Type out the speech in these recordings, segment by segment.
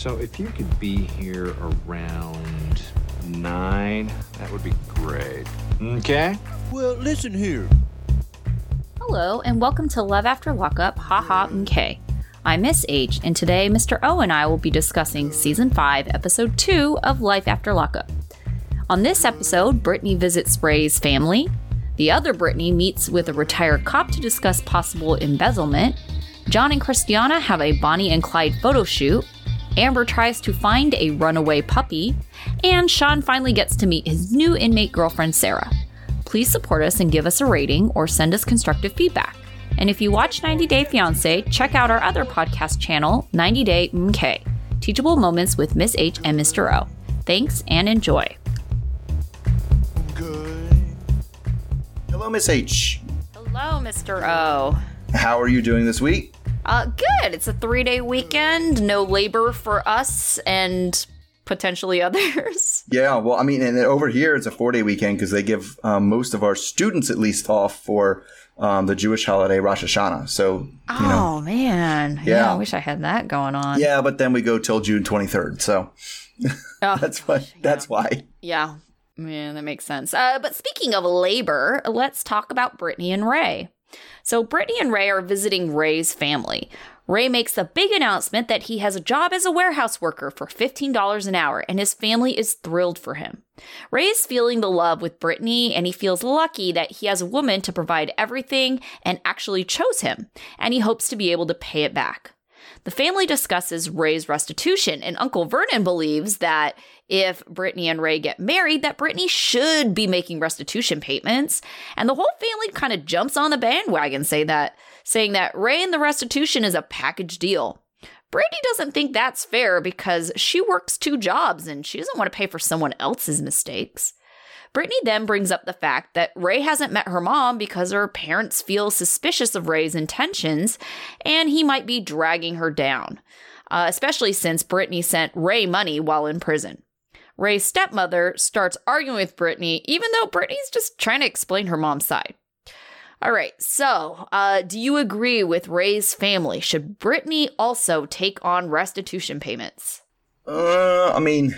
So if you could be here around nine, that would be great. Okay? Well, listen here. Hello, and welcome to Love After Lockup, haha, okay. I'm Miss H, and today Mr. O and I will be discussing Season 5, Episode 2 of Life After Lockup. On this episode, Brittany visits Ray's family. The other Brittany meets with a retired cop to discuss possible embezzlement. John and Christiana have a Bonnie and Clyde photo shoot. Amber tries to find a runaway puppy. And Sean finally gets to meet his new inmate girlfriend, Sarah. Please support us and give us a rating or send us constructive feedback. And if you watch 90 Day Fiancé, check out our other podcast channel, 90 Day MK, Teachable Moments with Miss H and Mr. O. Thanks and enjoy. Good. Hello, Miss H. Hello, Mr. O. How are you doing this week? Uh, good. It's a three day weekend, no labor for us and potentially others. Yeah, well, I mean, and over here it's a four day weekend because they give um, most of our students at least off for um, the Jewish holiday Rosh Hashanah. So, you know, Oh, man. Yeah. Yeah. I wish I had that going on. yeah, but then we go till June 23rd. So Oh, that's why. That's why. yeah. Yeah, that makes sense. Uh, but speaking of labor, let's talk about Brittany and Ray. So, Brittany and Ray are visiting Ray's family. Ray makes the big announcement that he has a job as a warehouse worker for $15 an hour, and his family is thrilled for him. Ray is feeling the love with Brittany, and he feels lucky that he has a woman to provide everything and actually chose him, and he hopes to be able to pay it back. The family discusses Ray's restitution, and Uncle Vernon believes that if Brittany and Ray get married, that Brittany should be making restitution payments. And the whole family kind of jumps on the bandwagon, say that, saying that Ray and the restitution is a package deal. Brittany doesn't think that's fair because she works two jobs and she doesn't want to pay for someone else's mistakes. Brittany then brings up the fact that Ray hasn't met her mom because her parents feel suspicious of Ray's intentions and he might be dragging her down, uh, especially since Brittany sent Ray money while in prison. Ray's stepmother starts arguing with Brittany, even though Brittany's just trying to explain her mom's side. All right, so uh, do you agree with Ray's family? Should Brittany also take on restitution payments? Uh, I mean,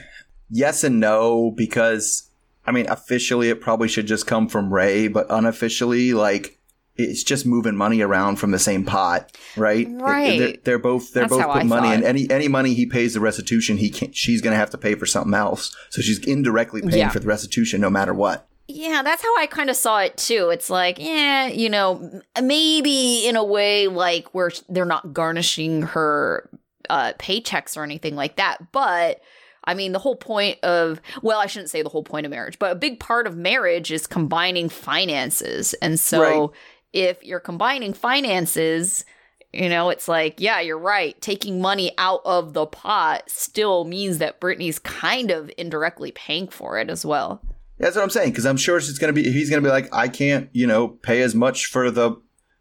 yes and no because I mean, officially it probably should just come from Ray, but unofficially, like it's just moving money around from the same pot, right? Right. They're, they're both they're That's both putting money, and any any money he pays the restitution, he can she's gonna have to pay for something else. So she's indirectly paying Yeah. for the restitution no matter what. Yeah, that's how I kind of saw it too. It's like, yeah, you know, maybe in a way like where they're not garnishing her uh, paychecks or anything like that. But I mean, the whole point of, well, I shouldn't say the whole point of marriage, but a big part of marriage is combining finances. And so Right. if you're combining finances, you know, it's like, yeah, you're right. Taking money out of the pot still means that Brittany's kind of indirectly paying for it as well. That's what I'm saying because I'm sure it's going to be he's going to be like I can't you know pay as much for the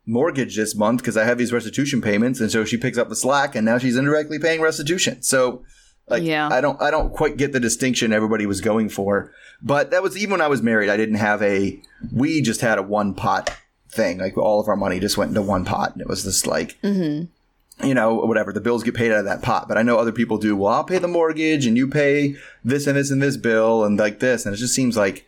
mortgage this month because I have these restitution payments, and so she picks up the slack, and now she's indirectly paying restitution. So. Like Yeah. I don't I don't quite get the distinction everybody was going for. But that was even when I was married, I didn't have a we just had a one pot thing. Like all of our money just went into one pot and it was just like mm-hmm. you know, whatever, the bills get paid out of that pot. But I know other people do, well, I'll pay the mortgage and you pay this and this and this bill and like this. And it just seems like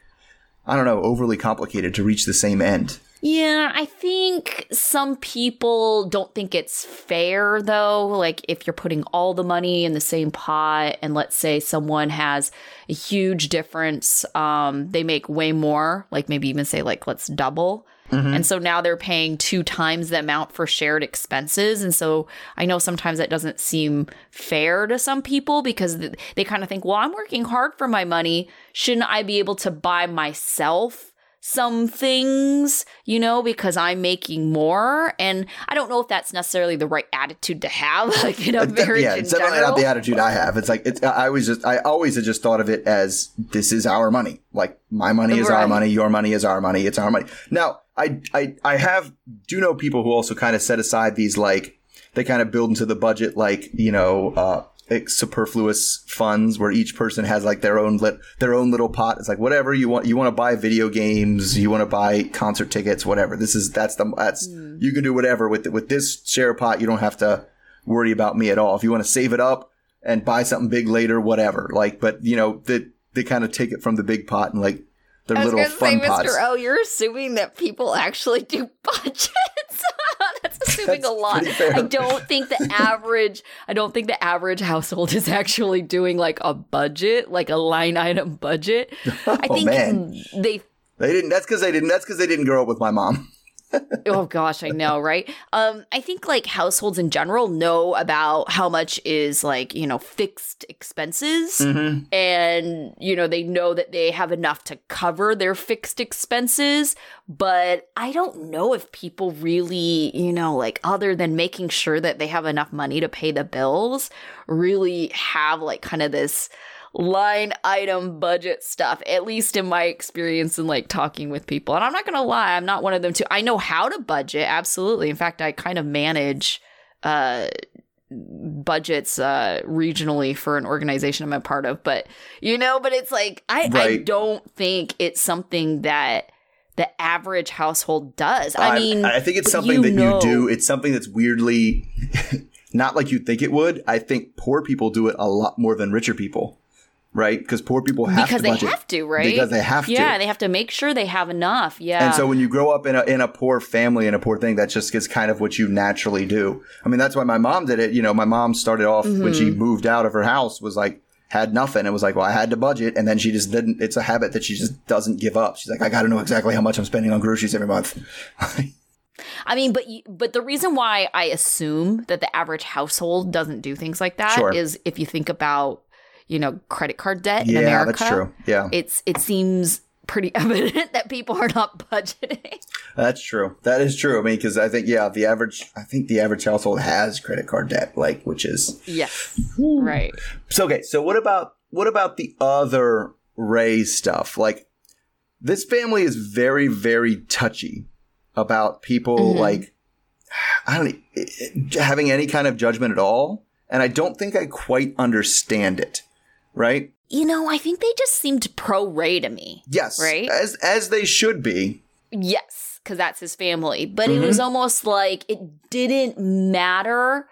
I don't know, overly complicated to reach the same end. Yeah, I think some people don't think it's fair though. Like if you're putting all the money in the same pot and let's say someone has a huge difference, um, they make way more, like maybe even say like let's double. And so now they're paying two times the amount for shared expenses. And so I know sometimes that doesn't seem fair to some people because they kind of think, well, I'm working hard for my money. Shouldn't I be able to buy myself some things, you know, because I'm making more. And I don't know if that's necessarily the right attitude to have, like in a marriage yeah, it's definitely not the attitude I have. It's like it's. I always just I always have just thought of it as this is our money. Like my money is our money, your money is our money. It's our money. Now I I I have do know people who also kind of set aside these like they kind of build into the budget like you know uh superfluous funds where each person has like their own lit their own little pot. It's like whatever you want. You want to buy video games, you want to buy concert tickets, whatever. This is that's the that's Hmm. you can do whatever with with this share pot. You don't have to worry about me at all. If you want to save it up and buy something big later, whatever. Like, but you know, they they kind of take it from the big pot and like their little fun say, pots. Mr. O, you're assuming that people actually do budgets. That's assuming That's a lot. I don't think the average. I don't think the average household is actually doing like a budget, like a line item budget. I Oh, think man. they They didn't. That's because they didn't. That's because they didn't grow up with my mom. Oh gosh i know right? Um i think like households in general know about how much is like you know fixed expenses. Mm-hmm. and you know they know that they have enough to cover their fixed expenses. But i don't know if people really you know like other than making sure that they have enough money to pay the bills really have like kind of this line item budget stuff at least in my experience in like talking with people. And i'm not gonna lie i'm not one of them too. I know how to budget absolutely. In fact i kind of manage uh budgets uh regionally for an organization i'm a part of. But you know but it's like i i don't think it's something that the average household does. I, mean I think it's something you that know- you do. It's something that's weirdly not like you think it would. I think poor people do it a lot more than richer people, right? Because poor people have to because to they have to right Because they have to. yeah they have to make sure they have enough yeah And so when you grow up in a in a poor family and a poor thing, that just is kind of what you naturally do. I mean, that's why my mom did it. You know, my mom started off when she Mm-hmm. moved out of her house was like had nothing. It was like, well, I had to budget, and then she just didn't. It's a habit that she just doesn't give up. She's like, I got to know exactly how much I'm spending on groceries every month. I mean, but but the reason why I assume that the average household doesn't do things like that is Sure. if you think about, you know, credit card debt in America. yeah, America. that's true. Yeah, It's it seems pretty evident that people are not budgeting. that's true. That is true. I mean, because I think yeah, the average. I think the average household has credit card debt, like which is yes, right. So okay, so what about what about the other Ray stuff? Like this family is very very touchy about people Mhm. like I don't having any kind of judgment at all, and I don't think I quite understand it. Right? You know, I think they just seemed pro Ray to me. Yes. Right? As as they should be. Yes, because that's his family. But Mm-hmm. it was almost like it didn't matter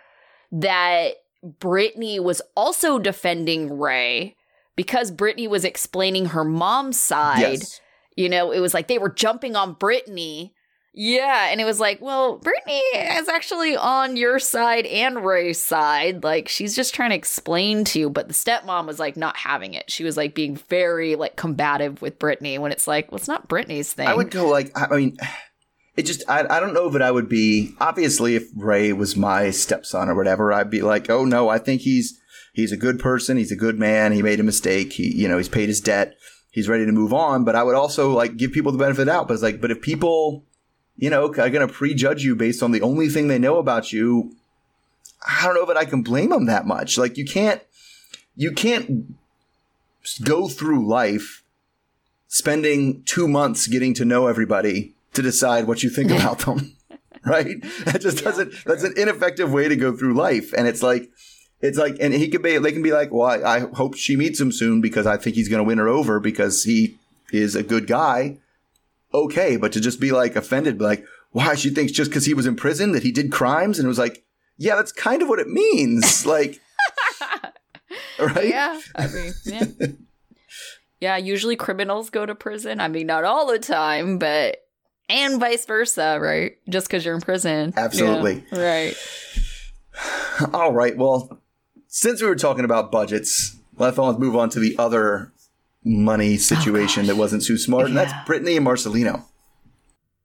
that Brittany was also defending Ray because Brittany was explaining her mom's side. Yes. You know, it was like they were jumping on Brittany. Yeah, and it was like, well, Brittany is actually on your side and Ray's side. Like she's just trying to explain to you, but the stepmom was like not having it. She was like being very like combative with Brittany when it's like, well, it's not Brittany's thing. I would go like I mean it just I, I don't know that I would be obviously if Ray was my stepson or whatever I'd be like oh no I think he's he's a good person. He's a good man. He made a mistake. He you know he's paid his debt. He's ready to move on. But I would also like give people the benefit of the doubt. But it's like but if people you know going to prejudge you based on the only thing they know about you I don't know that I can blame them that much like you can't you can't go through life spending two months getting to know everybody to decide what you think about them. right? That just doesn't, that's an ineffective way to go through life. And it's like, it's like, and he could be, they can be like, well, I, I hope she meets him soon because I think he's going to win her over because he is a good guy. Okay. But to just be like offended, like, why she thinks just because he was in prison that he did crimes. And it was like, yeah, that's kind of what it means. like, right? Yeah, I mean, yeah. yeah, usually criminals go to prison. I mean, not all the time, but and vice versa, right? Just because you're in prison. Absolutely. Yeah, right. All right. Well, since we were talking about budgets, let's move on to the other money oh, situation that wasn't too smart, and that's Brittany and Marcelino.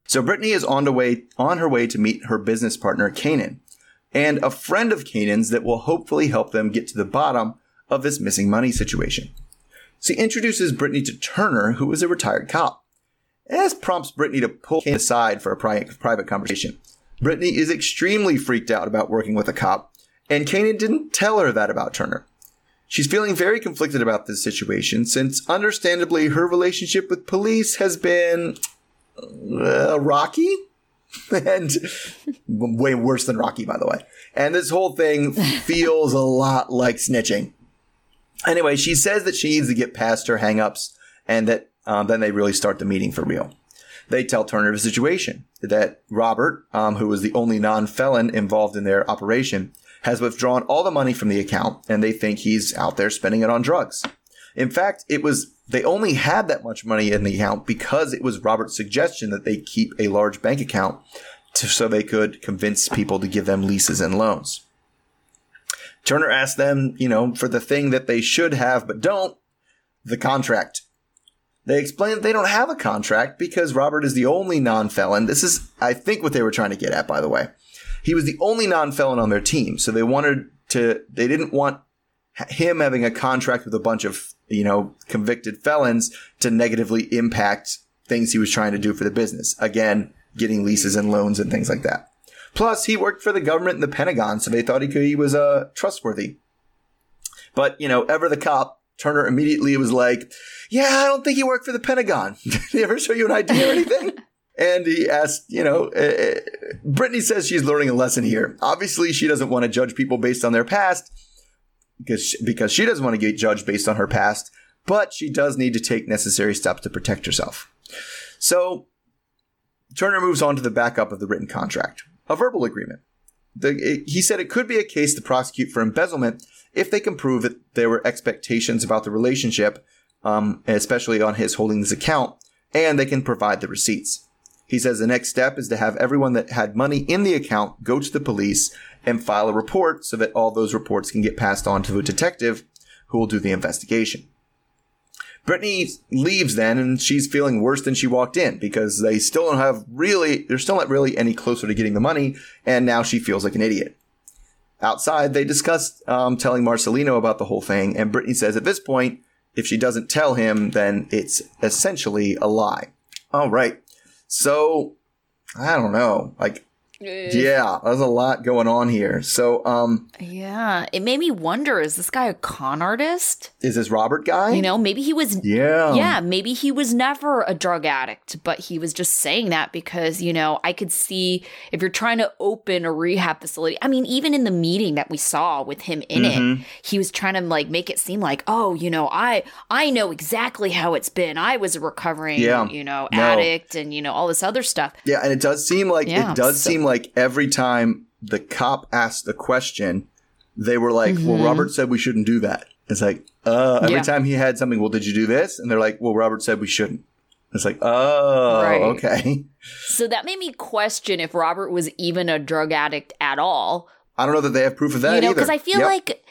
So Brittany is on the way on her way to meet her business partner Kanan, and a friend of Kanan's that will hopefully help them get to the bottom of this missing money situation. So he introduces Brittany to Turner, who is a retired cop. And this prompts Brittany to pull Kanan aside for a private conversation. Brittany is extremely freaked out about working with a cop, and Kanan didn't tell her that about Turner. She's feeling very conflicted about this situation since, understandably, her relationship with police has been uh, rocky and way worse than rocky, by the way. And this whole thing feels a lot like snitching. Anyway, she says that she needs to get past her hangups and that um, then they really start the meeting for real. They tell Turner the situation that Robert, um, who was the only non felon involved in their operation, has withdrawn all the money from the account and they think he's out there spending it on drugs. In fact, it was they only had that much money in the account because it was Robert's suggestion that they keep a large bank account to, so they could convince people to give them leases and loans. Turner asked them, you know, for the thing that they should have but don't, the contract. They explain that they don't have a contract because Robert is the only non-felon. This is, I think, what they were trying to get at, by the way. He was the only non-felon on their team, so they wanted to, they didn't want him having a contract with a bunch of, you know, convicted felons to negatively impact things he was trying to do for the business. Again, getting leases and loans and things like that. Plus, he worked for the government and the Pentagon, so they thought he could, he was uh, trustworthy. But, you know, ever the cop, Turner immediately was like, yeah, I don't think he worked for the Pentagon. Did he ever show you an ID or anything? And he asked, you know, uh, Brittany says she's learning a lesson here. Obviously, she doesn't want to judge people based on their past because she, because she doesn't want to get judged based on her past, but she does need to take necessary steps to protect herself. So Turner moves on to the backup of the written contract, a verbal agreement. The, it, he said it could be a case to prosecute for embezzlement if they can prove that there were expectations about the relationship, um, especially on his holding this account, and they can provide the receipts. He says the next step is to have everyone that had money in the account go to the police and file a report so that all those reports can get passed on to a detective who will do the investigation. Brittany leaves then and she's feeling worse than she walked in because they still don't have really, they're still not really any closer to getting the money. And now she feels like an idiot. Outside, they discuss um, telling Marcelino about the whole thing. And Brittany says at this point, if she doesn't tell him, then it's essentially a lie. All right. So I don't know. Like yeah, there's a lot going on here. So, um, yeah, it made me wonder: is this guy a con artist? Is this Robert guy? You know, maybe he was. Yeah, yeah, maybe he was never a drug addict, but he was just saying that because you know I could see if you're trying to open a rehab facility. I mean, even in the meeting that we saw with him in mm-hmm. it, he was trying to like make it seem like, oh, you know, I I know exactly how it's been. I was a recovering, yeah. you know, no. addict, and you know all this other stuff. Yeah, and it does seem like yeah, it does so- seem like every time the cop asked the question, they were like, mm-hmm. "Well, Robert said we shouldn't do that." It's like, uh, every yeah. time he had something, well, did you do this? And they're like, well, Robert said we shouldn't. It's like, oh, right. okay. So that made me question if Robert was even a drug addict at all. I don't know that they have proof of that you know, Because I feel yep. like,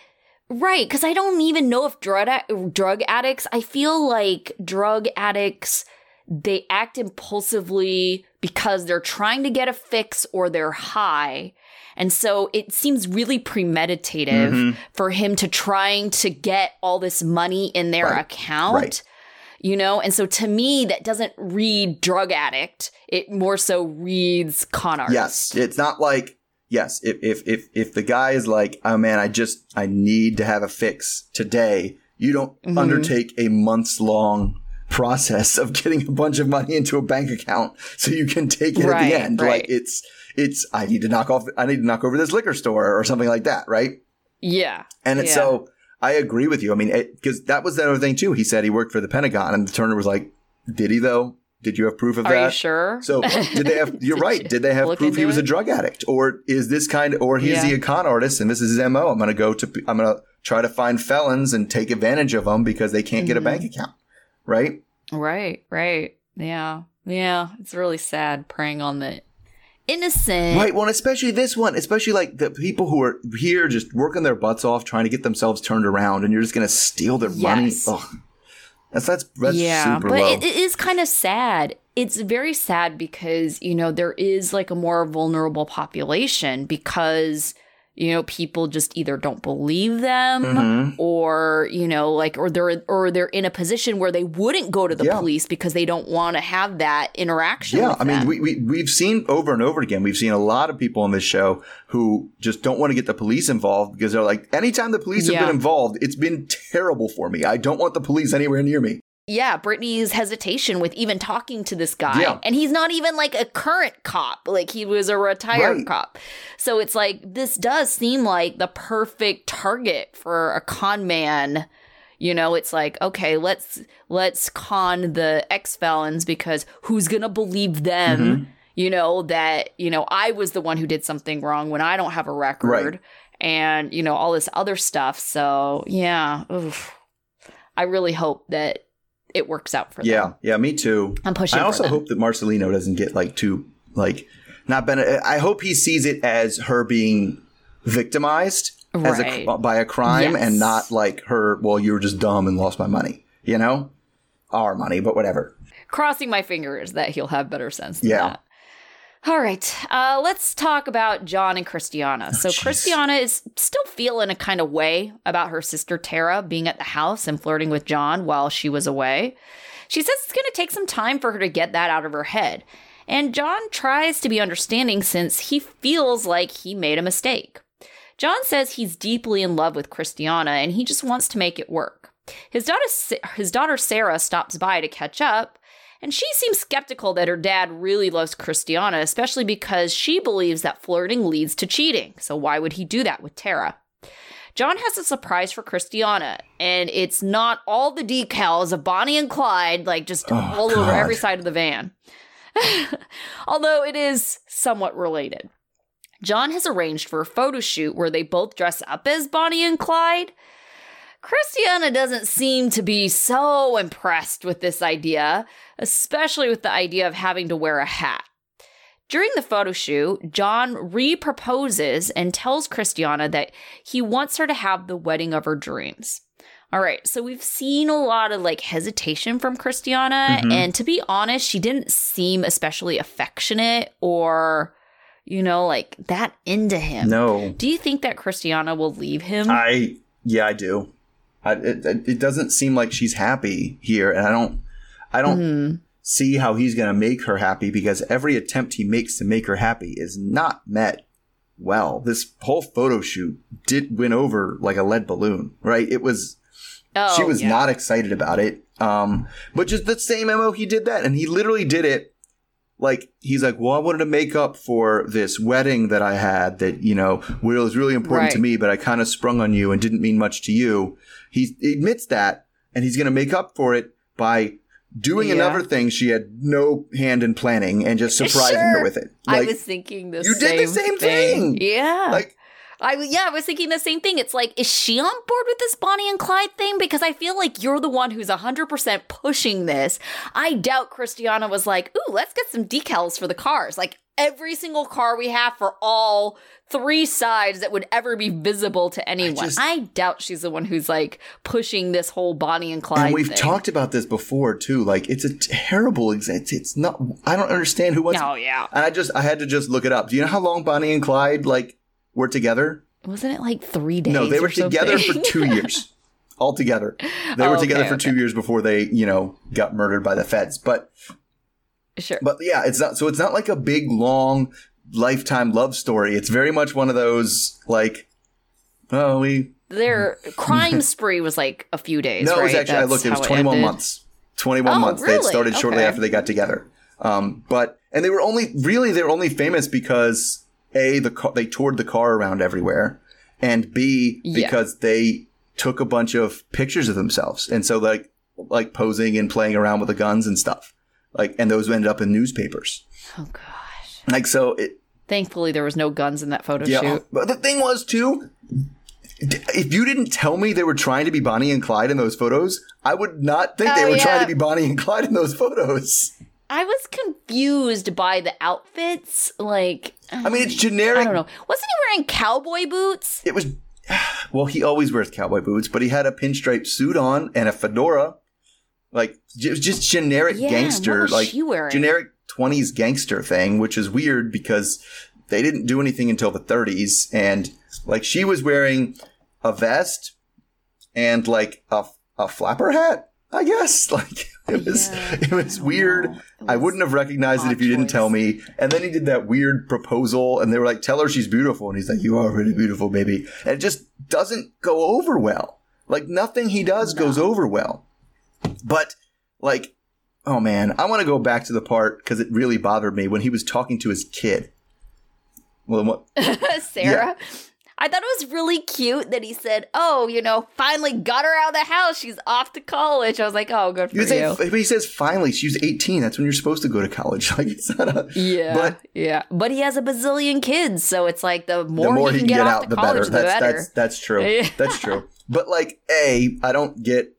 right, because I don't even know if drug drug addicts. I feel like drug addicts they act impulsively because they're trying to get a fix or they're high. And so it seems really premeditative mm-hmm. for him to trying to get all this money in their right. account. Right. You know, and so to me, that doesn't read drug addict. It more so reads con artist. Yes, it's not like yes. If if if if the guy is like, oh man, I just I need to have a fix today. You don't mm-hmm. undertake a months long process of getting a bunch of money into a bank account so you can take it right, at the end. Right. Like it's it's I need to knock off I need to knock over this liquor store or something like that, right? Yeah. And yeah. so I agree with you. I mean, because that was the other thing too. He said he worked for the Pentagon, and the Turner was like, "Did he though? Did you have proof of Are that? Are you sure? So did they have? You're right. Did they have proof he was it? a drug addict, or is this kind? Of, or he's yeah. the con artist, and this is his mo? I'm going to go to. I'm going to try to find felons and take advantage of them because they can't mm-hmm. get a bank account, right? Right, right. Yeah. Yeah. It's really sad preying on the innocent. Right. Well, especially this one, especially like the people who are here just working their butts off trying to get themselves turned around and you're just going to steal their yes. money. Ugh. That's, that's, that's yeah, but it, it is kind of sad. It's very sad because, you know, there is like a more vulnerable population because you know people just either don't believe them mm-hmm. or you know like or they're or they're in a position where they wouldn't go to the yeah. police because they don't want to have that interaction yeah i them. mean we, we we've seen over and over again we've seen a lot of people on this show who just don't want to get the police involved because they're like anytime the police yeah. have been involved it's been terrible for me i don't want the police anywhere near me yeah, Brittany's hesitation with even talking to this guy. Yeah. And he's not even like a current cop, like he was a retired right. cop. So it's like this does seem like the perfect target for a con man. You know, it's like, okay, let's let's con the ex felons because who's gonna believe them? Mm-hmm. You know, that, you know, I was the one who did something wrong when I don't have a record. Right. and you know all this other stuff. So yeah, oof. I really hope that it works out for Yeah, them. yeah, yeah, me too. I'm pushing. I also hope that Marcelino doesn't get like too like not been. I hope he sees it as her being victimized as a, by a crime Yes. and not like her. Well, you were just dumb and lost my money. You know, our money, but whatever. crossing my fingers that he'll have better sense than Yeah. that. All right, uh, let's talk about John and Christiana. So, Oh, jeez. Christiana is still feeling a kind of way about her sister Tara being at the house and flirting with John while she was away. She says it's going to take some time for her to get that out of her head. And John tries to be understanding since he feels like he made a mistake. John says he's deeply in love with Christiana and he just wants to make it work. His daughter, his daughter Sarah stops by to catch up, and she seems skeptical that her dad really loves Christiana, especially because she believes that flirting leads to cheating. So why would he do that with Tara? John has a surprise for Christiana, and it's not all the decals of Bonnie and Clyde, like just Oh, all over every side of the van. Although it is somewhat related. John has arranged for a photo shoot where they both dress up as Bonnie and Clyde. Christiana doesn't seem to be so impressed with this idea, especially with the idea of having to wear a hat. During the photo shoot, John reproposes and tells Christiana that he wants her to have the wedding of her dreams. All right, so we've seen a lot of like hesitation from Christiana, Mhm. and to be honest, she didn't seem especially affectionate or, you know, like that into him. No, Do you think that Christiana will leave him? I yeah, I do. I, it, it it doesn't seem like she's happy here, and I don't. I don't Mhm. see how he's going to make her happy because every attempt he makes to make her happy is not met well. This whole photo shoot did win over like a lead balloon, right? It was Oh, she was yeah. not excited about it. Um, but just the same mo, he did that, and he literally did it. Like he's like, well, I wanted to make up for this wedding that I had that you know was really important to me, but I kind of sprung on you and didn't mean much to you. He admits that, and he's going to make up for it by doing Yeah. another thing she had no hand in planning and just surprising her with it. I was thinking the same thing. you same did the same thing. Yeah. like I yeah, I was thinking the same thing. It's like, is she on board with this Bonnie and Clyde thing? Because I feel like you're the one who's 100% pushing this. I doubt Christiana was like, ooh, let's get some decals for the cars. Like every single car we have for all three sides that would ever be visible to anyone. I, just- doubt she's the one who's like pushing this whole Bonnie and Clyde and we've thing. talked about this before too. Like it's a terrible example. It's, it's not. I don't understand who wants. Oh, yeah. And I just I had to just look it up. Do you know how long Bonnie and Clyde like were together? Wasn't it like three days? No, they were together something? for two years. All together. They Oh, were together okay, for okay. two years before they, you know, got murdered by the feds. But sure. but yeah, it's not so it's not like a big long lifetime love story. It's very much one of those like oh we Their crime spree was like a few days. No, it was right? actually I looked, it was twenty one months. Twenty one Oh, months. They really? started shortly Okay. after they got together. Um, but and they were only really they were only famous because a the car, they toured the car around everywhere, and b Yeah. because they took a bunch of pictures of themselves, and so like like posing and playing around with the guns and stuff, like and those ended up in newspapers. Oh gosh. Like so it Thankfully, there was no guns in that photo yeah. shoot. But the thing was too. If you didn't tell me they were trying to be Bonnie and Clyde in those photos, I would not think they Oh, were trying to be Bonnie and Clyde in those photos. I was confused by the outfits. Like, I mean, it's generic. I don't know. Wasn't he wearing cowboy boots? It was. Well, he always wears cowboy boots, but he had a pinstripe suit on and a fedora. Like, it was just generic Yeah, gangster, was like generic 20s gangster thing, which is weird because they didn't do anything until the 30s. And, like, she was wearing a vest and, like, a, a flapper hat, I guess. Like, it was, Yeah, it was I weird. It I wouldn't have recognized it if you didn't tell me. And then he did that weird proposal, and they were like, "Tell her she's beautiful," and he's like, "You are really beautiful, baby." And it just doesn't go over well. Like nothing he does goes over well. But like, oh man, I want to go back to the part because it really bothered me when he was talking to his kid. Well, what? Sarah. I thought it was really cute that he said, "Oh, you know, finally got her out of the house. She's off to college." I was like, "Oh, good for You you." say, but he says finally she's 18. That's when you're supposed to go to college. Like it's not a yeah, But yeah. But he has a bazillion kids, so it's like the more, the more he can get, off out, the college, better. the That's better. that's that's true. Yeah. That's true. But like, a, I don't get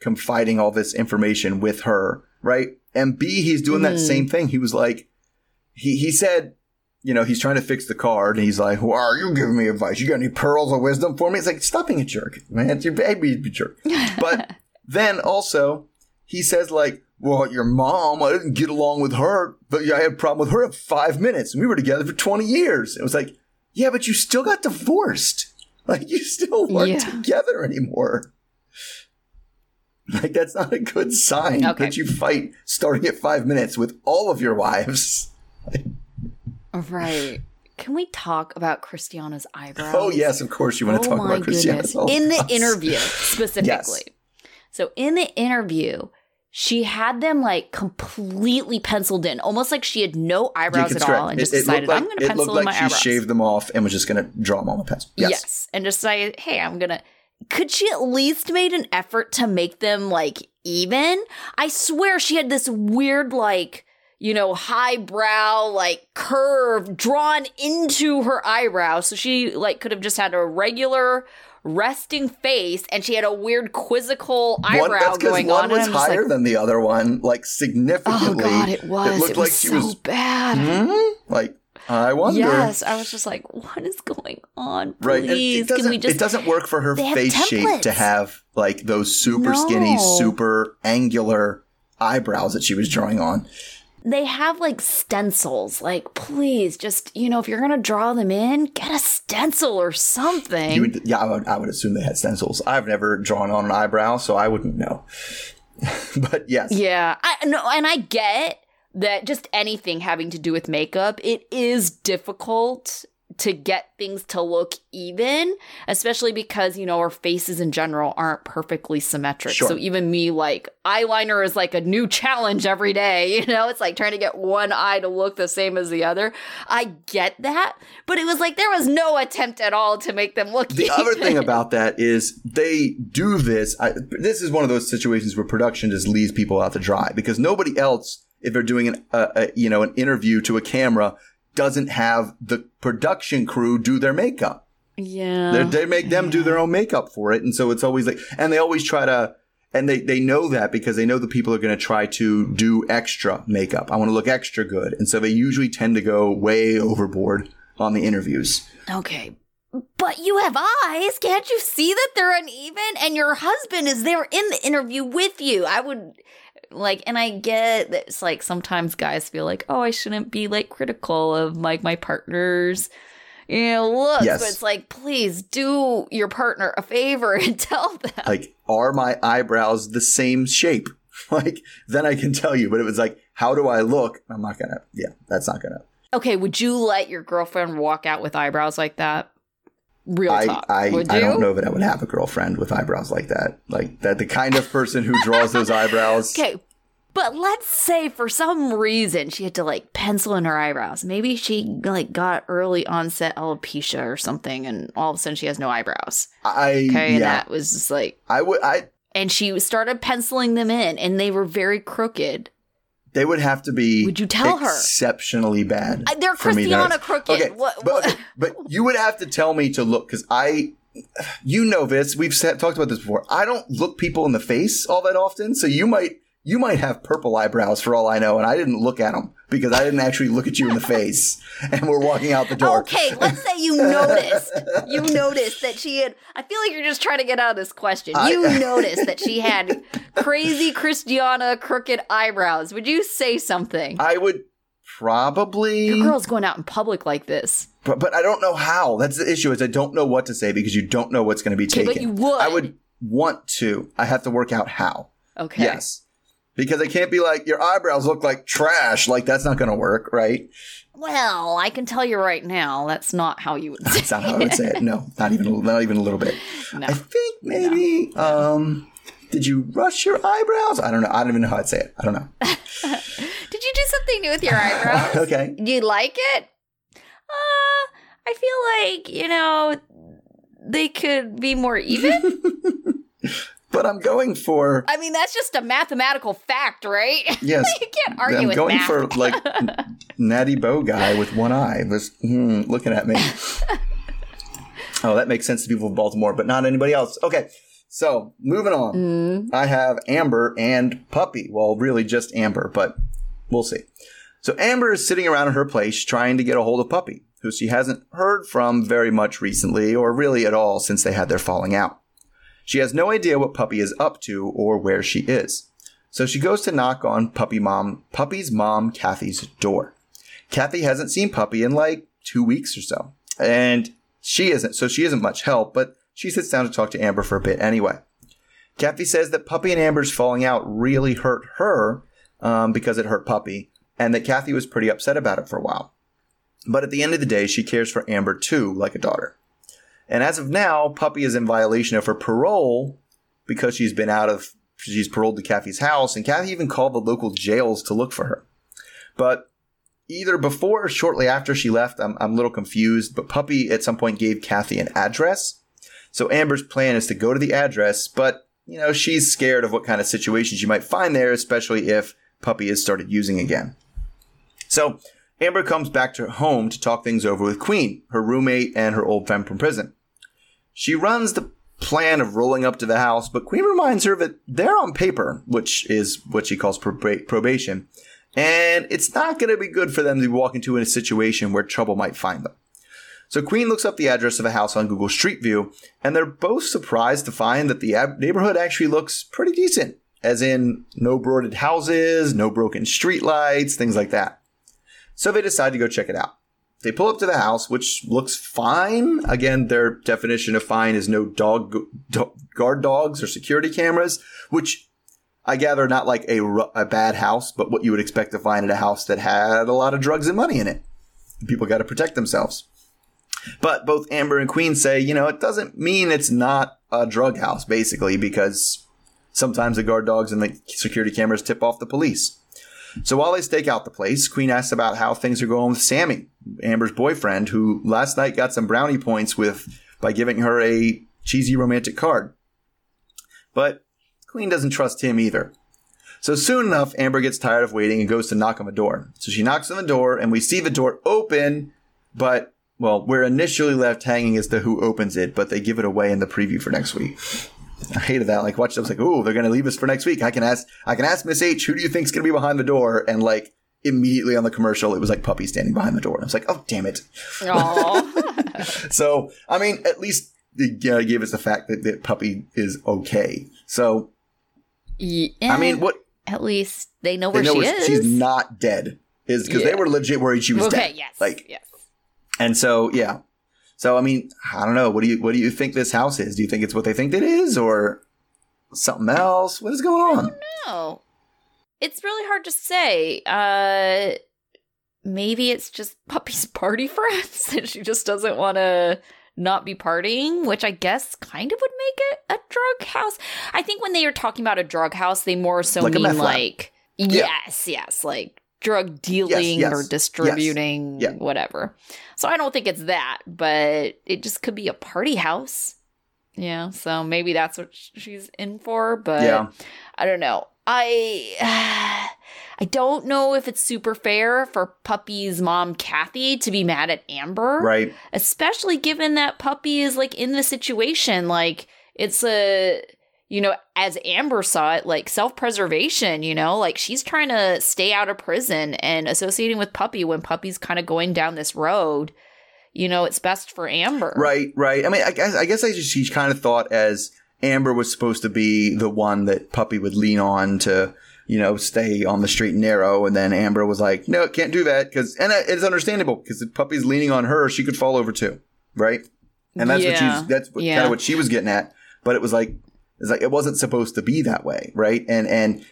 confiding all this information with her, right? And B, he's doing that Mhm. same thing. He was like, he he said, you know, he's trying to fix the card, and he's like, "Well, are you giving me advice? You got any pearls of wisdom for me?" It's like, stop being a jerk, man. It's your baby, be a jerk. But then also, he says like, "Well, your mom, I didn't get along with her, but I had a problem with her at five minutes, and we were together for twenty years." It was like, yeah, but you still got divorced. Like you still weren't Yeah. together anymore. Like that's not a good sign Okay. that you fight starting at five minutes with all of your wives. right. Can we talk about Christiana's eyebrows? Oh yes, of course you want to oh talk about Christiana. goodness. Oh, in the interview specifically. So in the interview, she had them like completely penciled in, almost like she had no eyebrows at all, and It- just it decided like, I'm going to it pencil looked in my like she eyebrows. shaved them off and was just going to draw them on with pencil. Yes. and just decided, hey, I'm gonna. Could she at least made an effort to make them like even? I swear she had this weird like you know highbrow like curve drawn into her eyebrow, so she like could have just had a regular resting face, and she had a weird quizzical One, eyebrow that's going one on. was and higher like, than the other one, like significantly. oh god, it was. It, looked was like she so was bad. Hmm? Like I wonder. Yes, I was just like, what is going on? Right. Please, it doesn't, can we just it doesn't work for her face shape to have like those super skinny, super angular eyebrows that she was drawing on. they have like stencils. Like, please, just you know, if you're gonna draw them in, get a stencil or something. Would, yeah, I would, I would assume they had stencils. I've never drawn on an eyebrow, so I wouldn't know. but yes, yeah, I no, and I get that. Just anything having to do with makeup, it is difficult to get things to look even, especially because you know our faces in general aren't perfectly symmetric. Sure. So even me, like eyeliner is like a new challenge every day. You know, it's like trying to get one eye to look the same as the other. I get that, but it was like there was no attempt at all to make them look. The even. other thing about that is they do this. I, this is one of those situations where production just leaves people out to dry because nobody else, if they're doing an, a, a, you know, an interview to a camera, doesn't have the production crew do their makeup. yeah, They're, they make them do their own makeup for it, and so it's always like, and they always try to, and they they know that because they know the people are going to try to do extra makeup. I want to look extra good, and so they usually tend to go way overboard on the interviews. Okay. But you have eyes. Can't you see that they're uneven? And your husband is there in the interview with you. I would like, and I get that it's like sometimes guys feel like, oh, I shouldn't be like critical of like my partner's, you know, looks. Yes. But it's like, please do your partner a favor and tell them. Like, are my eyebrows the same shape? Like, then I can tell you. But it was like, how do I look? I'm not gonna. Yeah, that's not gonna. Okay, would you let your girlfriend walk out with eyebrows like that? Real I talk. I, would I you? don't know that I would have a girlfriend with eyebrows like that. Like that, the kind of person who draws those eyebrows. Okay, but let's say for some reason she had to like pencil in her eyebrows. Maybe she like got early onset alopecia or something, and all of a sudden she has no eyebrows. I Okay, and that was just like, I would. I and she started penciling them in, and they were very crooked. They would have to be. Would you tell her? Exceptionally bad. Uh, They're for me to- Christiana crooked. Okay, What- but, what- okay, but you would have to tell me to look because I, you know this. We've talked about this before. I don't look people in the face all that often, so you might you might have purple eyebrows for all I know, and I didn't look at them because I didn't actually look at you in the face, and we're walking out the door. Okay, let's say you noticed. You noticed that she had. I feel like you're just trying to get out of this question. I- You noticed that she had crazy Christiana crooked eyebrows. Would you say something? I would probably, Your girl's going out in public like this. but, but I don't know how. That's the issue. Is I don't know what to say because you don't know what's going to be Okay, taken. but you would. I would want to. I have to work out how. Okay. Yes. Because I can't be like, your eyebrows look like trash. Like, that's not going to work, right? Well, I can tell you right now, that's not how you would say That's not how I would say it. No, not even, not even a little bit. No. I think maybe, um, did you rush your eyebrows? I don't know. I don't even know how I'd say it. I don't know. Did you do something new with your eyebrows? okay. Do you like it? Uh, I feel like, you know, they could be more even. But I'm going for I mean, that's just a mathematical fact, right? yes. you can't argue with that. I'm with going math. for like Natty Boh guy with one eye was hmm, looking at me. oh, that makes sense to people of Baltimore, but not anybody else. Okay, so moving on. Mm. I have Amber and Puppy. Well, really just Amber, but we'll see. So Amber is sitting around in her place trying to get a hold of Puppy, who she hasn't heard from very much recently, or really at all since they had their falling out. She has no idea what Puppy is up to or where she is. So she goes to knock on Puppy Mom, Puppy's mom, Kathy's door. Kathy hasn't seen Puppy in like two weeks or so. And she isn't, so she isn't much help, but she sits down to talk to Amber for a bit anyway. Kathy says that Puppy and Amber's falling out really hurt her um, because it hurt Puppy, and that Kathy was pretty upset about it for a while. But at the end of the day, she cares for Amber too, like a daughter. And as of now, Puppy is in violation of her parole because she's been out of, she's paroled to Kathy's house, and Kathy even called the local jails to look for her. But either before or shortly after she left, I'm, I'm a little confused, but Puppy at some point gave Kathy an address. So Amber's plan is to go to the address, but, you know, she's scared of what kind of situations she might find there, especially if Puppy has started using again. So Amber comes back to her home to talk things over with Queen, her roommate and her old friend from prison. She runs the plan of rolling up to the house, but Queen reminds her that they're on paper, which is what she calls proba- probation, and it's not going to be good for them to walk into a situation where trouble might find them. So Queen looks up the address of a house on Google Street View, and they're both surprised to find that the ab- neighborhood actually looks pretty decent, as in no boarded houses, no broken streetlights, things like that. So they decide to go check it out. They pull up to the house, which looks fine. Again, their definition of fine is no dog, do, guard dogs or security cameras, which I gather not like a, a bad house, but what you would expect to find at a house that had a lot of drugs and money in it. People got to protect themselves. But both Amber and Queen say, you know, it doesn't mean it's not a drug house, basically, because sometimes the guard dogs and the security cameras tip off the police. So while they stake out the place, Queen asks about how things are going with Sammy, Amber's boyfriend, who last night got some brownie points with by giving her a cheesy romantic card. But Queen doesn't trust him either. So soon enough, Amber gets tired of waiting and goes to knock on the door. So she knocks on the door, and we see the door open, but well, we're initially left hanging as to who opens it, but they give it away in the preview for next week. I hated that. Like, watched. I was like, "Oh, they're gonna leave us for next week." I can ask. I can ask Miss H, "Who do you think's gonna be behind the door?" And like immediately on the commercial, it was like Puppy standing behind the door. And I was like, "Oh, damn it!" So, I mean, at least they uh, gave us the fact that, that Puppy is okay. So, yeah, I mean, what at least they know they where know she is is. she's not dead is because they were legit worried she was okay, dead. yes. Like, yes. and so yeah. So I mean, I don't know. What do you what do you think this house is? Do you think it's what they think it is, or something else? What is going on? No. It's really hard to say. Uh maybe it's just Puppy's party friends and she just doesn't want to not be partying, which I guess kind of would make it a drug house. I think when they are talking about a drug house, they more so Like mean like Yeah. yes, yes, like drug dealing yes, or yes, distributing yeah. whatever. So I don't think it's that, but it just could be a party house. Yeah, so maybe that's what she's in for, but Yeah. I don't know. I I don't know if it's super fair for Puppy's mom Kathy to be mad at Amber, Right. especially given that Puppy is like in the situation. Like it's a you know, as Amber saw it, like self preservation. You know, like she's trying to stay out of prison and associating with Puppy when Puppy's kind of going down this road. You know, it's best for Amber, Right, right. I mean, I guess I guess I just she kind of thought as Amber was supposed to be the one that Puppy would lean on to, you know, stay on the straight and narrow, and then Amber was like, "No, it can't do that," because and it's understandable because if Puppy's leaning on her, she could fall over too, right? And that's what Yeah. she's that's Yeah. kind of what she was getting at, but it was like it's like it wasn't supposed to be that way, right? And and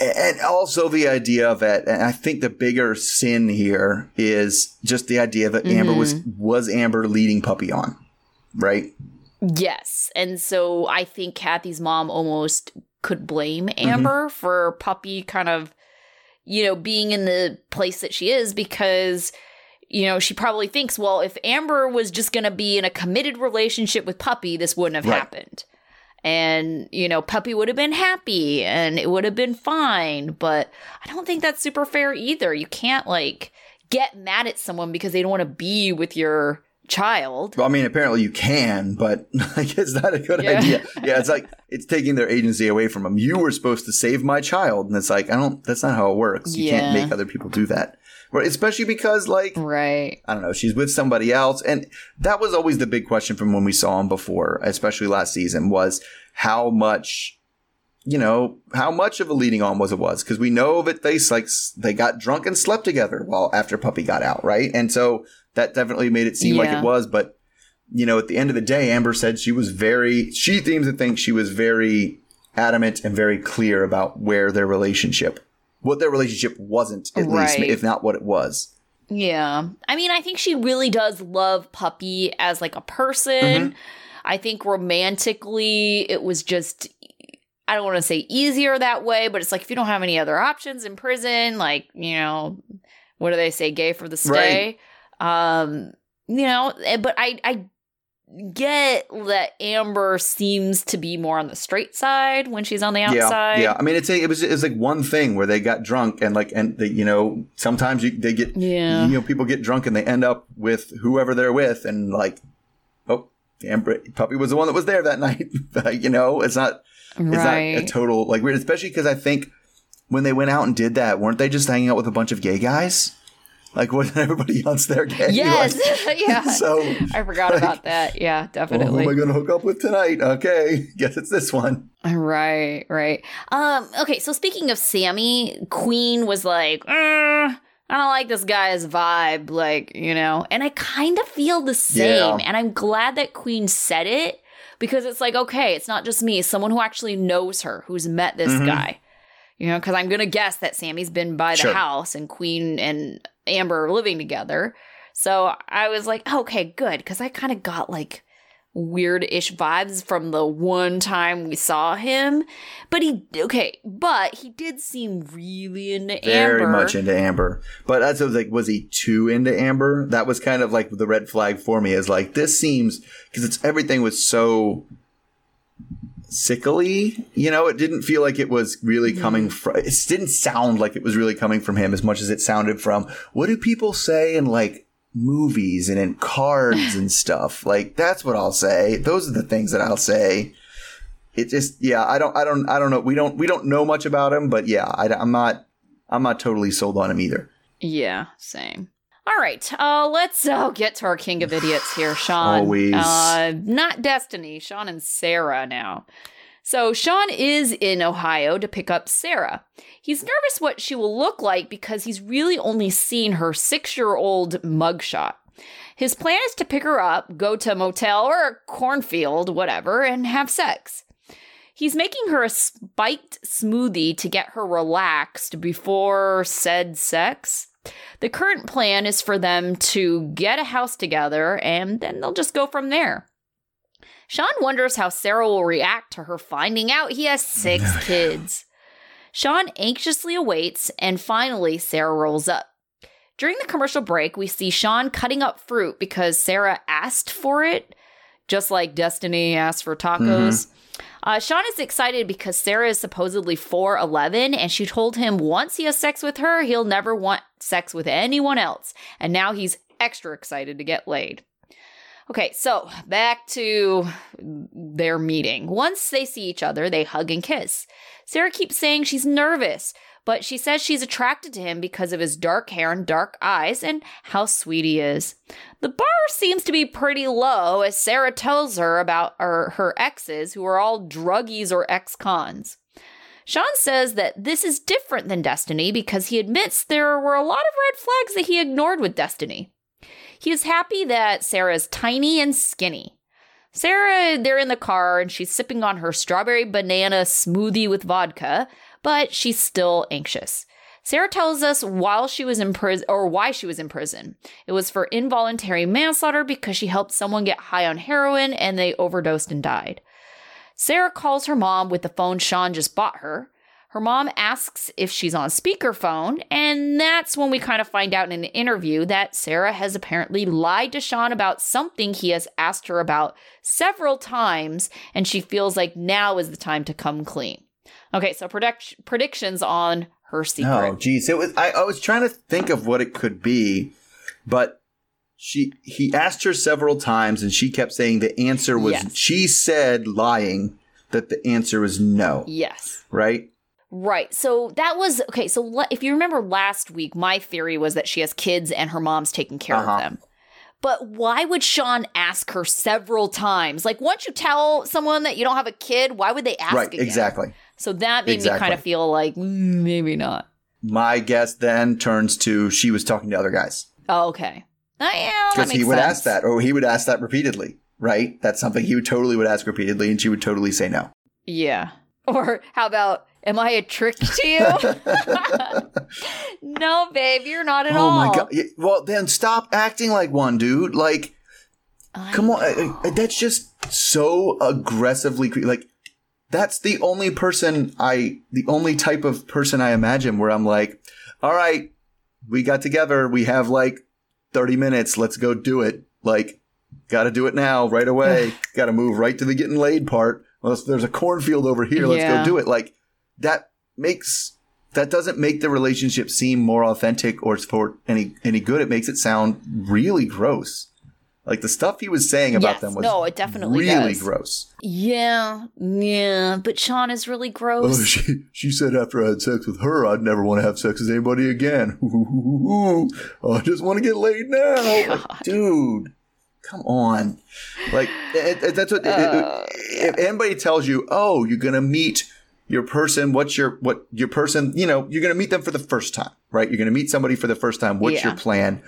and also the idea that and I think the bigger sin here is just the idea that Amber was mm-hmm. was Amber leading Puppy on, right? Yes. And so I think Kathy's mom almost could blame mm-hmm. Amber for Puppy kind of, you know, being in the place that she is because you know, she probably thinks, well, if Amber was just going to be in a committed relationship with Puppy, this wouldn't have Right. happened. And, you know, Puppy would have been happy and it would have been fine. But I don't think that's super fair either. You can't, like, get mad at someone because they don't want to be with your child. Well, I mean, apparently you can, but like, it's not a good Yeah. idea. Yeah, it's like it's taking their agency away from them. You were supposed to save my child, and it's like I don't. That's not how it works. You can't make other people do that. Especially because like Right. I don't know, she's with somebody else, and that was always the big question from when we saw him before, especially last season, was how much. You know how much of a leading on was it was because we know that they like they got drunk and slept together while after puppy got out right and so that definitely made it seem like it was but you know, at the end of the day, Amber said she was very, she seems to think she was very adamant and very clear about where their relationship, what their relationship wasn't, at least, if not what it was. Yeah. I mean, I think she really does love Puppy as like a person. Mm-hmm. I think romantically it was just I don't want to say easier that way, but it's like if you don't have any other options in prison, like, you know, what do they say, gay for the stay? Um, you know, eh, but I I get that Amber seems to be more on the straight side when she's on the outside. Yeah, yeah. I mean, it's a, it was it was like one thing where they got drunk and like and they, you know sometimes you, they get Yeah. you know people get drunk and they end up with whoever they're with and like oh Amber puppy was the one that was there that night. You know, it's not it's right. not a total like weird, especially because I think when they went out and did that, weren't they just hanging out with a bunch of gay guys? Like, wasn't everybody else there gay? yes. Like, yeah. so I forgot like, about that. Yeah, well, definitely. who am I going to hook up with tonight? Okay, guess it's this one. Right, right. Um, okay, so speaking of Sammy, Queen was like, "Uh, I don't like this guy's vibe, like, you know, and I kind of feel the same. Yeah. And I'm glad that Queen said it because it's like, okay, it's not just me, someone who actually knows her, who's met this Mhm. guy. You know, because I'm going to guess that Sammy's been by the Sure. house and Queen and Amber are living together. So I was like, okay, good. Because I kind of got like weird ish vibes from the one time we saw him. But he, okay, but he did seem really into Very Amber. Very much into Amber, but that's what I was like, was he too into Amber? That was kind of like the red flag for me. Is like this seems because it's everything was so sickly. You know, it didn't feel like it was really Mm-hmm. coming from. It didn't sound like it was really coming from him as much as it sounded from. What do people say in like movies and in cards and stuff? Like that's what I'll say. Those are the things that I'll say. It just yeah. I don't I don't I don't know. We don't we don't know much about him, but yeah, I, I'm not I'm not totally sold on him either. Yeah, same. All right, uh, let's uh, get to our king of idiots here, Sean. Always. Uh, not Destiny, Sean and Sarah now. So Sean is in Ohio to pick up Sarah. He's nervous what she will look like because he's really only seen her six-year-old mugshot. His plan is to pick her up, go to a motel or a cornfield, whatever, and have sex. He's making her a spiked smoothie to get her relaxed before said sex. The current plan is for them to get a house together and then they'll just go from there. Sean wonders how Sarah will react to her finding out he has six kids. Sean anxiously awaits, and finally, Sarah rolls up. During the commercial break, we see Sean cutting up fruit because Sarah asked for it, just like Destiny asked for tacos. Uh, Sean is excited because Sarah is supposedly 4'11 and she told him once he has sex with her, he'll never want sex with anyone else. And now he's extra excited to get laid. Okay, so back to their meeting. Once they see each other, they hug and kiss. Sarah keeps saying she's nervous, but she says she's attracted to him because of his dark hair and dark eyes and how sweet he is. The bar seems to be pretty low as Sarah tells her about her, her exes who are all druggies or ex cons. Sean says that this is different than Destiny because he admits there were a lot of red flags that he ignored with Destiny. He is happy that Sarah is tiny and skinny. Sarah, they're in the car and she's sipping on her strawberry banana smoothie with vodka, but she's still anxious. Sarah tells us while she was in prison or why she was in prison. It was for involuntary manslaughter because she helped someone get high on heroin and they overdosed and died. Sarah calls her mom with the phone Sean just bought her. Her mom asks if she's on speakerphone, and that's when we kind of find out in an interview that Sarah has apparently lied to Sean about something he has asked her about several times, and she feels like now is the time to come clean. Okay, so predict- predictions on her secret. Oh, geez. It was. I, I was trying to think of what it could be, but she he asked her several times, and she kept saying the answer was. Yes. She said lying that the answer was no. Yes. Right. Right. So that was okay. So le- if you remember last week, my theory was that she has kids and her mom's taking care Uh-huh. of them. But why would Sean ask her several times? Like, once you tell someone that you don't have a kid, why would they ask right. again? Exactly. So that made me kind of feel like mm, maybe not. My guess then turns to she was talking to other guys Oh, okay. Uh, yeah, that because he would sense. ask that, or he would ask that repeatedly. Right. That's something he would totally would ask repeatedly, and she would totally say no. Yeah. Or how about, am I a trick to you? no, babe, you're not at oh all. my god. Well, then stop acting like one, dude. Like. I Come on, know. I- that's just so aggressively like. That's the only person I, the only type of person I imagine where I'm like, all right, we got together, we have like 30 minutes, let's go do it. Like, got to do it now, right away. got to move right to the getting laid part. Well, there's a cornfield over here, let's Yeah. go do it. Like, that makes that doesn't make the relationship seem more authentic or for any any good. It makes it sound really gross. Like the stuff he was saying about Yes. them was No, it definitely really does. gross. Yeah, yeah, but Sean is really oh, gross. Oh, she she said after I had sex with her, I'd never want to have sex with anybody again. oh, I just want to get laid now, Like, dude. Come on, like it, it- that's what. it- it- Uh, If anybody tells you, "Oh, you're gonna meet your person," what's your what your person? You know, you're gonna meet them for the first time, right? You're gonna meet somebody for the first time. What's Yeah. your plan?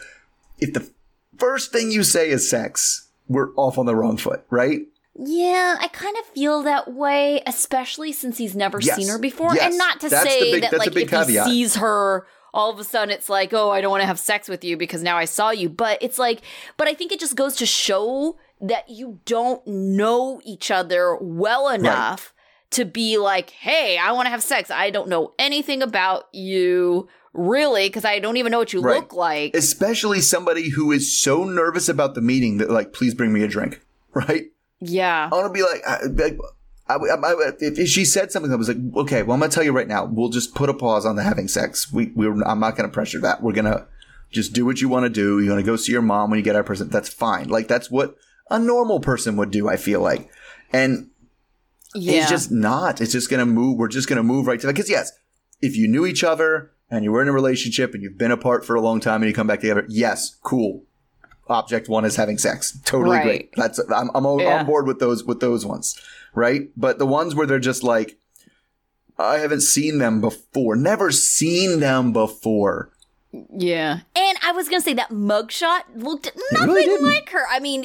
If the first thing you say is sex, we're off on the wrong foot, right? Yeah, I kind of feel that way, especially since he's never Yes. seen her before. Yes. And not to That's say big- that, like, if caveat. he sees her, all of a sudden it's like, oh, I don't want to have sex with you because now I saw you. But it's like, but I think it just goes to show that you don't know each other well enough to be like, hey, I want to have sex. I don't know anything about you, really, because I don't even know what you Right. look like. especially somebody who is so nervous about the meeting that like please bring me a drink right yeah. i want to be like, I, like I, I, I- if if she said something that was like okay well i'm gonna tell you right now we'll just put a pause on the having sex we we're i'm not gonna pressure that we're gonna just do what you want to do you want to go see your mom when you get out of prison that's fine like that's what a normal person would do i feel like and Yeah. it's just not. It's just going to move. We're just going to move right to that. Because yes, if you knew each other and you were in a relationship and you've been apart for a long time and you come back together, yes, cool. Object one is having sex. Totally Right. great. That's I'm, I'm on Yeah. on board with those with those ones, right? But the ones where they're just like, I haven't seen them before, never seen them before. Yeah. And I was going to say that mugshot looked really nothing didn't. like her. I mean,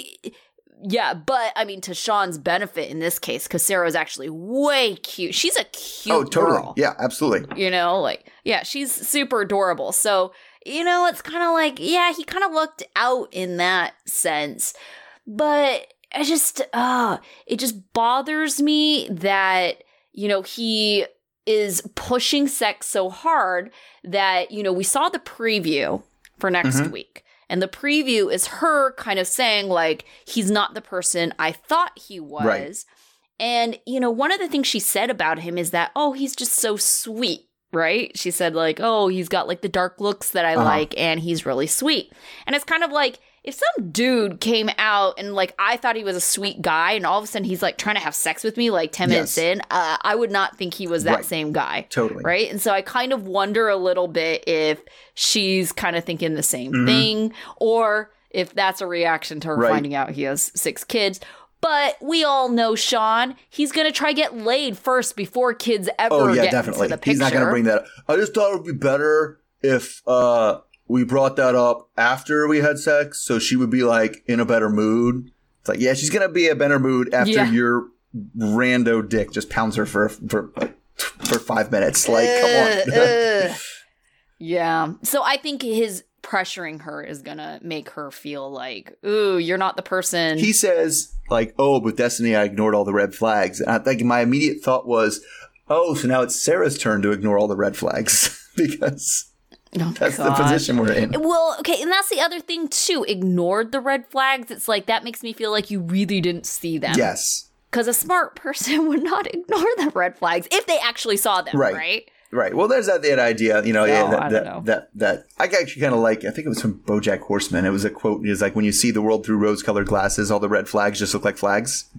yeah, but I mean, to Sean's benefit in this case, because Sarah's actually way cute. She's a cute oh, totally. girl. Yeah, absolutely. You know, like, yeah, she's super adorable. So, you know, it's kind of like, yeah, he kind of looked out in that sense. But I just, uh, it just bothers me that, you know, he is pushing sex so hard that, you know, we saw the preview for next Mhm. week. And the preview is her kind of saying, like, he's not the person I thought he was. Right. And, you know, one of the things she said about him is that, oh, he's just so sweet, right? She said, like, oh, he's got like the dark looks that I Uh-huh. like and he's really sweet. And it's kind of like, if some dude came out and like I thought he was a sweet guy and all of a sudden he's like trying to have sex with me like 10 minutes Yes. in, uh, I would not think he was that Right. same guy. Totally. Right. And so I kind of wonder a little bit if she's kind of thinking the same Mhm. thing or if that's a reaction to her Right. finding out he has six kids. But we all know Sean. He's gonna try get laid first before kids ever Oh yeah, get definitely. into the picture. He's not going to bring that. up. I just thought it would be better if uh we brought that up after we had sex, so she would be like in a better mood. It's like, yeah, she's going to be a better mood after Yeah. your rando dick just pounds her for for for five minutes. Like, come on. Ugh. yeah. So I think his pressuring her is gonna make her feel like, ooh, you're not the person. he says like, "Oh, with Destiny, I ignored all the red flags." And I think my immediate thought was, Oh, so now it's Sarah's turn to ignore all the red flags because Oh, that's God. the position we're in. Well, okay, and that's the other thing too. Ignored the red flags. It's like that makes me feel like you really didn't see them. Yes. Because a smart person would not ignore the red flags if they actually saw them, Right. right? Right. Well, there's that, that idea, you know, yeah, Oh, that, I that, don't know. that, that, I actually kind of like, I think it was from Bojack Horseman. It was a quote. It's like, when you see the world through rose colored glasses, all the red flags just look like flags.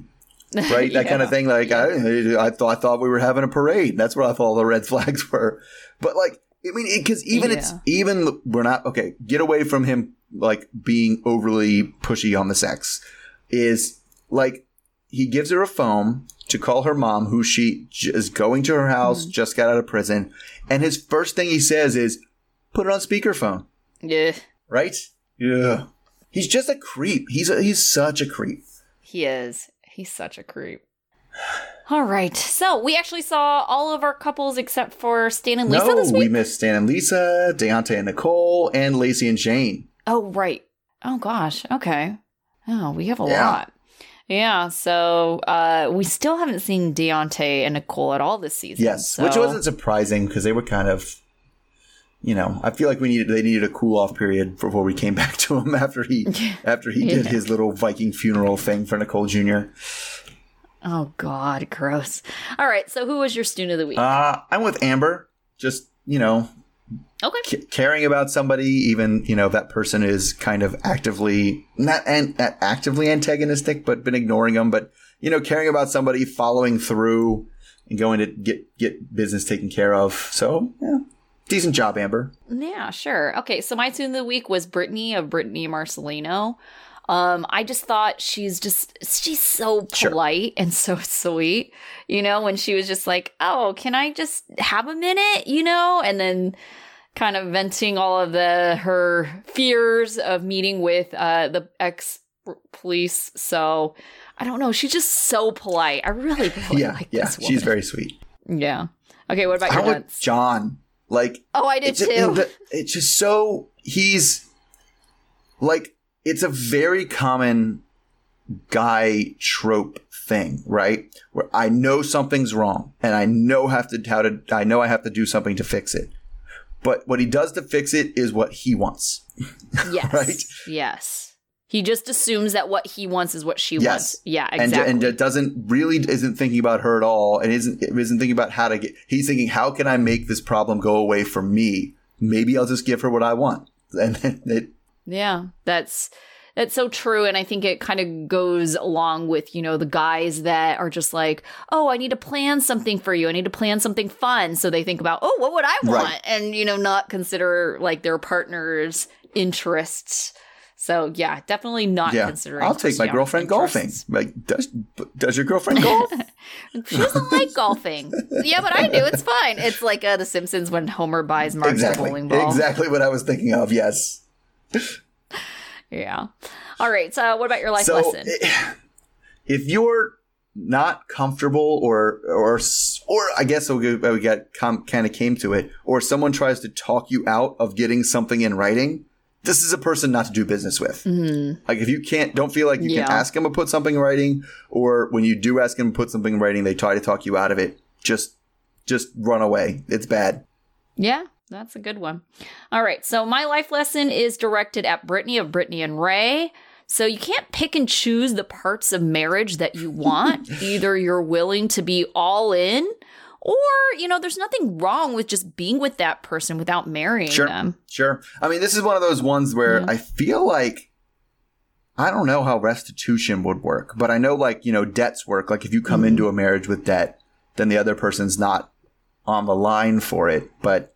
Right. That kind of thing. Like, I, I thought, I thought we were having a parade. That's what I thought all the red flags were. But like, I mean, because even it's, even we're not, okay, get away from him, like, being overly pushy on the sex. Is like, he gives her a phone to call her mom, who she j- is going to her house, mm-hmm. just got out of prison. And his first thing he says is, put it on speakerphone, Yeah, right? Yeah. He's just a creep. He's a, he's such a creep. he is. He's such a creep. All right, so we actually saw all of our couples except for Stan and Lisa no, this we missed Stan and Lisa, Deontay and Nicole, and Lacey and Shane. Oh, right. Oh gosh. Okay. Oh, we have a Yeah. lot. Yeah. So uh, we still haven't seen Deontay and Nicole at all this season. Yes, which wasn't surprising because they were kind of, you know, I feel like we needed they needed a cool off period before we came back to him after he after he did Yeah. his little Viking funeral thing for Nicole Jr. Oh God, gross. All right. So who was your student of the week? Uh, I'm with Amber. Just you know, okay. c- caring about somebody, even you know that person is kind of actively not an, actively antagonistic, but been ignoring them. But you know, caring about somebody, following through, and going to get get business taken care of. So yeah, decent job, Amber. Yeah, sure. Okay, so my tune of the week was Brittany of Brittany Marcelino. Um, I just thought she's just she's so Sure. polite and so sweet. You know, when she was just like, "Oh, can I just have a minute?" You know, and then kind of venting all of the her fears of meeting with uh the ex police. So I don't know. She's just so polite. I really, really yeah, like yeah, she's very sweet. yeah. Okay, what about How your about? John? Like Oh, I did it's, too. it's just so he's like it's a very common guy trope thing, right? Where I know something's wrong and I know have to how to I know I have to do something to fix it. But what he does to fix it is what he wants. Yes. Right? Yes. He just assumes that what he wants is what she Yes. wants. Yeah, And exactly. and it doesn't really isn't thinking about her at all and isn't isn't thinking about how to get he's thinking how can I make this problem go away for me? Maybe I'll just give her what I want. And then it yeah, that's that's so true and I think it kind of goes along with, you know, the guys that are just like, "Oh, I need to plan something for you. I need to plan something fun." So they think about, "Oh, what would I want?" Right. and you know, not consider like their partner's interests. So, yeah, definitely not yeah, considering I'll take my girlfriend golfing. Like, does does your girlfriend golf? She doesn't like golfing. Yeah, but I do. It's fine. It's like uh, The Simpsons when Homer buys the exactly, bowling ball. exactly what I was thinking of. Yes. Yeah. All right. So, what about your life so lesson? if you're not comfortable, or or or I guess we we got com- kind of came to it, or someone tries to talk you out of getting something in writing. This is a person not to do business with. Like if you can't, don't feel like you Mm-hmm. Yeah. can ask them to put something in writing, or when you do ask them to put something in writing, they try to talk you out of it. Just, just run away. It's bad. yeah, that's a good one. All right. So, my life lesson is directed at Brittany of Brittany and Ray. So, you can't pick and choose the parts of marriage that you want. Either you're willing to be all in, or, you know, there's nothing wrong with just being with that person without marrying Sure. them. Sure. I mean, this is one of those ones where mm-hmm. I feel like I don't know how restitution would work, but I know like, you know, debts work. Like if you come mm-hmm. into a marriage with debt, then the other person's not on the line for it. But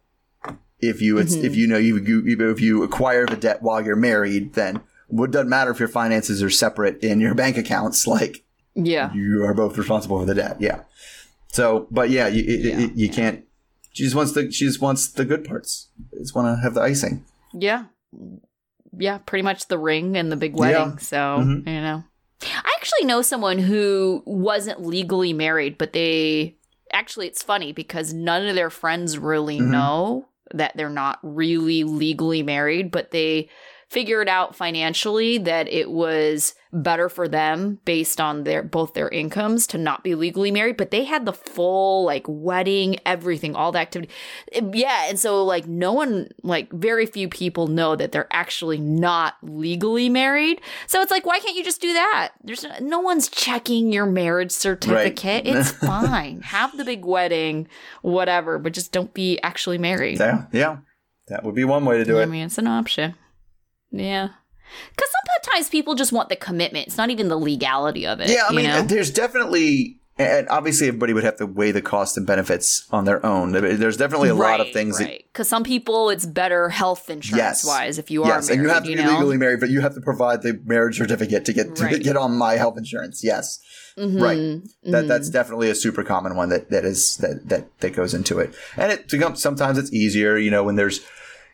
if you, it's, if you know, you, you, if you acquire the debt while you're married, then it doesn't matter if your finances are separate in your bank accounts. Like Yeah. you are both responsible for the debt. Yeah. So, but yeah, you, it- Yeah, it- you can't, she just wants the, she just wants the good parts. Just want to have the icing. Yeah. Yeah, pretty much the ring and the big wedding. Yeah. So, Mhm. you know. I actually know someone who wasn't legally married, but they actually, it's funny because none of their friends really Mhm. know that they're not really legally married, but they figured out financially that it was better for them based on their both their incomes to not be legally married but they had the full like wedding everything all the activity. Yeah and so like no one like very few people know that they're actually not legally married. So it's like why can't you just do that? There's no one's checking your marriage certificate. Right. it's fine. Have the big wedding whatever but just don't be actually married. Yeah yeah. That would be one way to do I it. i mean? It's an option yeah because sometimes people just want the commitment. It's not even the legality of it. Yeah, I mean, know? there's definitely, and obviously everybody would have to weigh the cost and benefits on their own. There's definitely a right, lot of things right. Because some people, it's better health insurance yes, wise if you are yes, married. and you have to you be know? legally married, but you have to provide the marriage certificate to get to Right. get on my health insurance. Yes, Mhm, right. That mhm. that's definitely a super common one that that is that that that goes into it. And it becomes sometimes it's easier, you know, when there's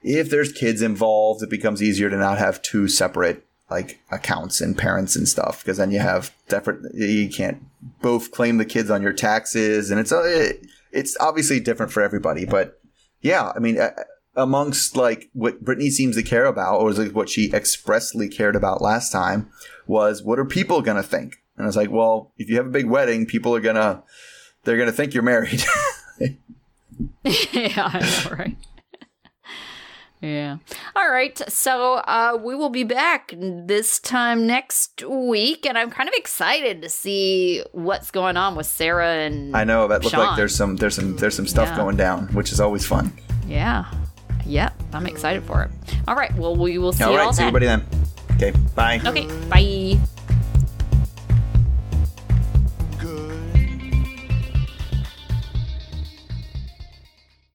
if there's kids involved, it becomes easier to not have two separate like accounts and parents and stuff because then you have different you can't both claim the kids on your taxes and it's uh, it, it's obviously different for everybody but yeah i mean uh, amongst like what Brittany seems to care about or like what she expressly cared about last time was what are people going to think and i was like well if you have a big wedding people are to they're to think you're married yeah, I know, right? Yeah. All right. So uh, we will be back this time next week, and I'm kind of excited to see what's going on with Sarah and i know that looked like there's some there's some there's some stuff Yeah. going down which is always fun yeah, yep. I'm excited for it. All right. Well, we will see all you right all see then. everybody then okay bye Okay. Bye.